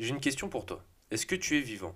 J'ai une question pour toi. Est-ce que tu es vivant?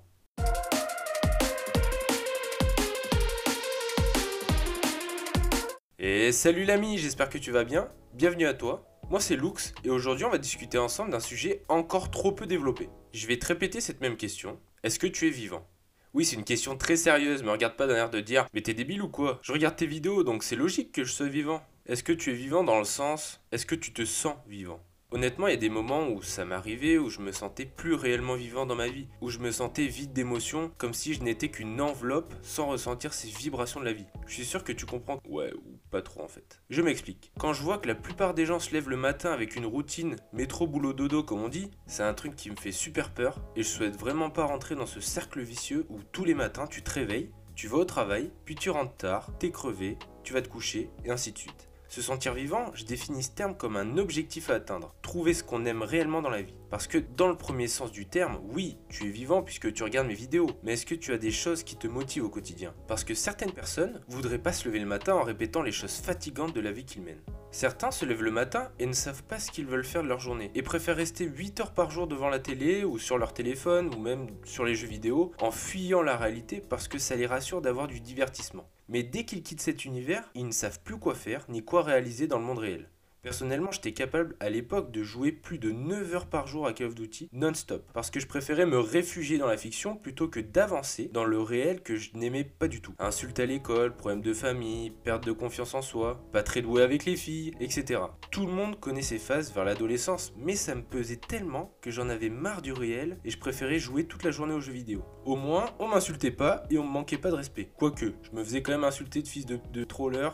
Et salut l'ami, j'espère que tu vas bien. Bienvenue à toi. Moi c'est Lux et aujourd'hui on va discuter ensemble d'un sujet encore trop peu développé. Je vais te répéter cette même question. Est-ce que tu es vivant? Oui, c'est une question très sérieuse, mais regarde pas d'un air de dire Mais t'es débile ou quoi? Je regarde tes vidéos, donc c'est logique que je sois vivant. Est-ce que tu es vivant dans le sens? Est-ce que tu te sens vivant? Honnêtement, il y a des moments où ça m'arrivait, où je me sentais plus réellement vivant dans ma vie, où je me sentais vide d'émotions, comme si je n'étais qu'une enveloppe sans ressentir ces vibrations de la vie. Je suis sûr que tu comprends. Ouais, ou pas trop en fait. Je m'explique. Quand je vois que la plupart des gens se lèvent le matin avec une routine métro boulot dodo comme on dit, c'est un truc qui me fait super peur et je souhaite vraiment pas rentrer dans ce cercle vicieux où tous les matins tu te réveilles, tu vas au travail, puis tu rentres tard, t'es crevé, tu vas te coucher et ainsi de suite. Se sentir vivant, je définis ce terme comme un objectif à atteindre, trouver ce qu'on aime réellement dans la vie. Parce que dans le premier sens du terme, oui, tu es vivant puisque tu regardes mes vidéos, mais est-ce que tu as des choses qui te motivent au quotidien? Parce que certaines personnes voudraient pas se lever le matin en répétant les choses fatigantes de la vie qu'ils mènent. Certains se lèvent le matin et ne savent pas ce qu'ils veulent faire de leur journée et préfèrent rester 8 heures par jour devant la télé ou sur leur téléphone ou même sur les jeux vidéo en fuyant la réalité parce que ça les rassure d'avoir du divertissement. Mais dès qu'ils quittent cet univers, ils ne savent plus quoi faire ni quoi réaliser dans le monde réel. Personnellement, j'étais capable à l'époque de jouer plus de 9 heures par jour à Call of Duty non-stop, parce que je préférais me réfugier dans la fiction plutôt que d'avancer dans le réel que je n'aimais pas du tout. Insultes à l'école, problèmes de famille, perte de confiance en soi, pas très doué avec les filles, etc. Tout le monde connaît ces phases vers l'adolescence, mais ça me pesait tellement que j'en avais marre du réel et je préférais jouer toute la journée aux jeux vidéo. Au moins, on m'insultait pas et on me manquait pas de respect. Quoique, je me faisais quand même insulter de fils de, de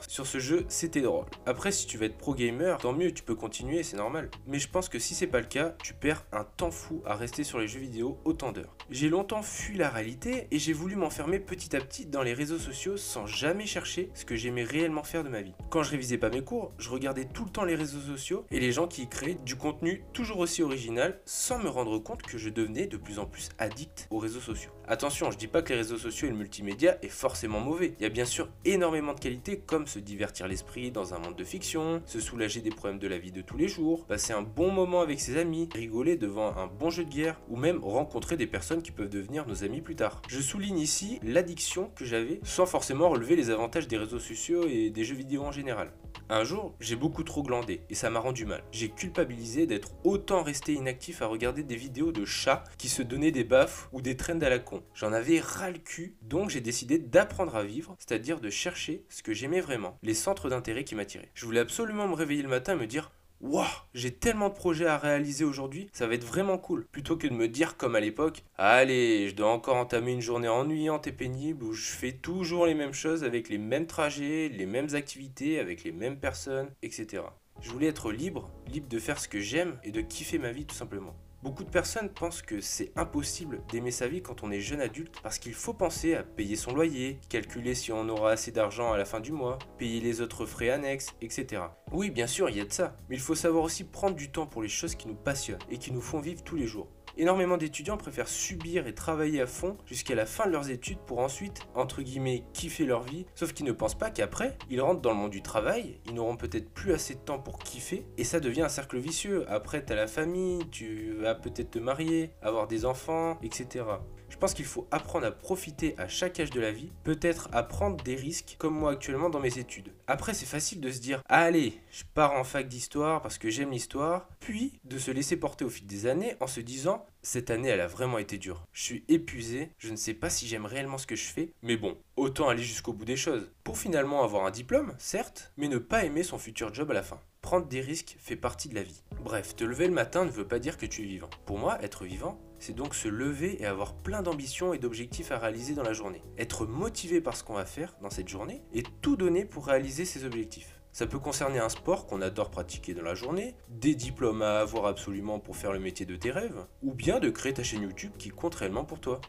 sur ce jeu, c'était drôle. Après, si tu veux être pro gamer, tant mieux, tu peux continuer, c'est normal. Mais je pense que si c'est pas le cas, tu perds un temps fou à rester sur les jeux vidéo autant d'heures. J'ai longtemps fui la réalité et j'ai voulu m'enfermer petit à petit dans les réseaux sociaux sans jamais chercher ce que j'aimais réellement faire de ma vie. Quand je révisais pas mes cours, je regardais tout le temps les réseaux sociaux et les gens qui y créaient du contenu toujours aussi original sans me rendre compte que je devenais de plus en plus addict aux réseaux sociaux. Attention, je dis pas que les réseaux sociaux et le multimédia est forcément mauvais. Il y a bien sûr énormément de qualités comme se divertir l'esprit dans un monde de fiction, se soulager des problèmes de la vie de tous les jours, passer un bon moment avec ses amis, rigoler devant un bon jeu de guerre ou même rencontrer des personnes qui peuvent devenir nos amis plus tard. Je souligne ici l'addiction que j'avais sans forcément relever les avantages des réseaux sociaux et des jeux vidéo en général. Un jour, j'ai beaucoup trop glandé et ça m'a rendu mal. J'ai culpabilisé d'être autant resté inactif à regarder des vidéos de chats qui se donnaient des baffes ou des trends à la con. J'en avais ras le cul, donc j'ai décidé d'apprendre à vivre, c'est-à-dire de chercher ce que j'aimais vraiment, les centres d'intérêt qui m'attiraient. Je voulais absolument me réveiller le matin et me dire Waouh, j'ai tellement de projets à réaliser aujourd'hui, ça va être vraiment cool. Plutôt que de me dire comme à l'époque, allez, je dois encore entamer une journée ennuyante et pénible où je fais toujours les mêmes choses avec les mêmes trajets, les mêmes activités, avec les mêmes personnes, etc. Je voulais être libre, libre de faire ce que j'aime et de kiffer ma vie tout simplement. Beaucoup de personnes pensent que c'est impossible d'aimer sa vie quand on est jeune adulte parce qu'il faut penser à payer son loyer, calculer si on aura assez d'argent à la fin du mois, payer les autres frais annexes, etc. Oui, bien sûr, il y a de ça, mais il faut savoir aussi prendre du temps pour les choses qui nous passionnent et qui nous font vivre tous les jours. Énormément d'étudiants préfèrent subir et travailler à fond jusqu'à la fin de leurs études pour ensuite, entre guillemets, kiffer leur vie, sauf qu'ils ne pensent pas qu'après, ils rentrent dans le monde du travail, ils n'auront peut-être plus assez de temps pour kiffer, et ça devient un cercle vicieux. Après, t'as la famille, tu vas peut-être te marier, avoir des enfants, etc. Je pense qu'il faut apprendre à profiter à chaque âge de la vie, peut-être à prendre des risques comme moi actuellement dans mes études. Après, c'est facile de se dire allez, je pars en fac d'histoire parce que j'aime l'histoire, puis de se laisser porter au fil des années en se disant cette année elle a vraiment été dure. Je suis épuisé, je ne sais pas si j'aime réellement ce que je fais, mais bon, autant aller jusqu'au bout des choses. Pour finalement avoir un diplôme, certes, mais ne pas aimer son futur job à la fin. Prendre des risques fait partie de la vie. Bref, te lever le matin ne veut pas dire que tu es vivant. Pour moi, être vivant, c'est donc se lever et avoir plein d'ambitions et d'objectifs à réaliser dans la journée. Être motivé par ce qu'on va faire dans cette journée et tout donner pour réaliser ces objectifs. Ça peut concerner un sport qu'on adore pratiquer dans la journée, des diplômes à avoir absolument pour faire le métier de tes rêves, ou bien de créer ta chaîne YouTube qui compte réellement pour toi.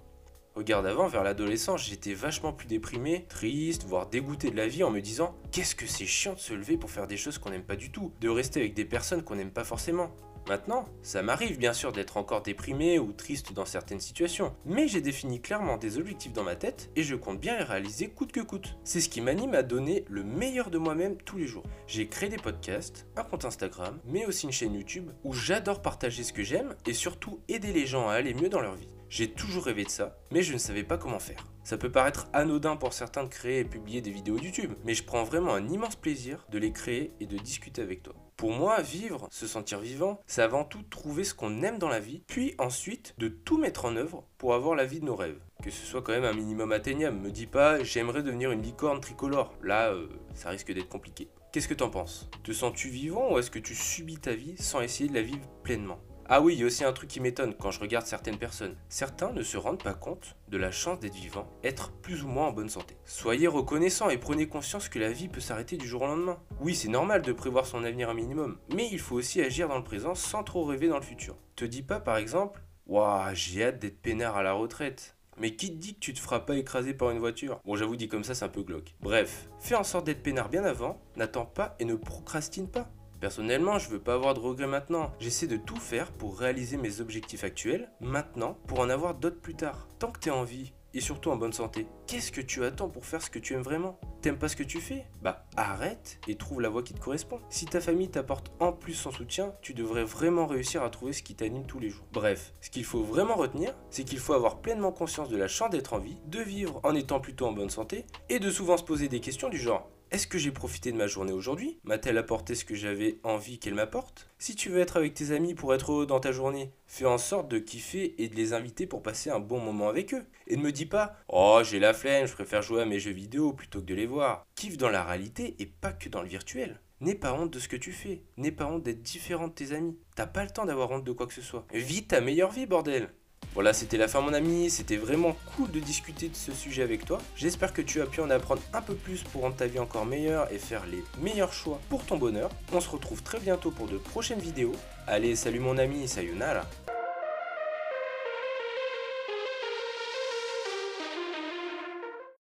Regarde avant, vers l'adolescence, j'étais vachement plus déprimé, triste, voire dégoûté de la vie en me disant qu'est-ce que c'est chiant de se lever pour faire des choses qu'on n'aime pas du tout, de rester avec des personnes qu'on n'aime pas forcément. Maintenant, ça m'arrive bien sûr d'être encore déprimé ou triste dans certaines situations, mais j'ai défini clairement des objectifs dans ma tête et je compte bien les réaliser coûte que coûte. C'est ce qui m'anime à donner le meilleur de moi-même tous les jours. J'ai créé des podcasts, un compte Instagram, mais aussi une chaîne YouTube où j'adore partager ce que j'aime et surtout aider les gens à aller mieux dans leur vie. J'ai toujours rêvé de ça, mais je ne savais pas comment faire. Ça peut paraître anodin pour certains de créer et publier des vidéos YouTube, mais je prends vraiment un immense plaisir de les créer et de discuter avec toi. Pour moi, vivre, se sentir vivant, c'est avant tout trouver ce qu'on aime dans la vie, puis ensuite de tout mettre en œuvre pour avoir la vie de nos rêves. Que ce soit quand même un minimum atteignable. Me dis pas j'aimerais devenir une licorne tricolore. Là, euh, ça risque d'être compliqué. Qu'est-ce que t'en penses? Te sens-tu vivant ou est-ce que tu subis ta vie sans essayer de la vivre pleinement? Ah oui, il y a aussi un truc qui m'étonne quand je regarde certaines personnes. Certains ne se rendent pas compte de la chance d'être vivant, être plus ou moins en bonne santé. Soyez reconnaissants et prenez conscience que la vie peut s'arrêter du jour au lendemain. Oui, c'est normal de prévoir son avenir un minimum, mais il faut aussi agir dans le présent sans trop rêver dans le futur. Te dis pas par exemple, waouh, j'ai hâte d'être peinard à la retraite. Mais qui te dit que tu te feras pas écraser par une voiture? Bon, j'avoue, dit comme ça, c'est un peu glauque. Bref, fais en sorte d'être peinard bien avant, n'attends pas et ne procrastine pas. Personnellement, je veux pas avoir de regrets maintenant. J'essaie de tout faire pour réaliser mes objectifs actuels, maintenant, pour en avoir d'autres plus tard. Tant que t'es en vie, et surtout en bonne santé, qu'est-ce que tu attends pour faire ce que tu aimes vraiment? T'aimes pas ce que tu fais? Bah arrête et trouve la voie qui te correspond. Si ta famille t'apporte en plus son soutien, tu devrais vraiment réussir à trouver ce qui t'anime tous les jours. Bref, ce qu'il faut vraiment retenir, c'est qu'il faut avoir pleinement conscience de la chance d'être en vie, de vivre en étant plutôt en bonne santé, et de souvent se poser des questions du genre est-ce que j'ai profité de ma journée aujourd'hui M'a-t-elle apporté ce que j'avais envie qu'elle m'apporte Si tu veux être avec tes amis pour être heureux dans ta journée, fais en sorte de kiffer et de les inviter pour passer un bon moment avec eux. Et ne me dis pas Oh, j'ai la flemme, je préfère jouer à mes jeux vidéo plutôt que de les voir. Kiffe dans la réalité et pas que dans le virtuel. N'aie pas honte de ce que tu fais. N'aie pas honte d'être différent de tes amis. T'as pas le temps d'avoir honte de quoi que ce soit. Vis ta meilleure vie, bordel voilà, c'était la fin mon ami, c'était vraiment cool de discuter de ce sujet avec toi. J'espère que tu as pu en apprendre un peu plus pour rendre ta vie encore meilleure et faire les meilleurs choix pour ton bonheur. On se retrouve très bientôt pour de prochaines vidéos. Allez, salut mon ami, sayonara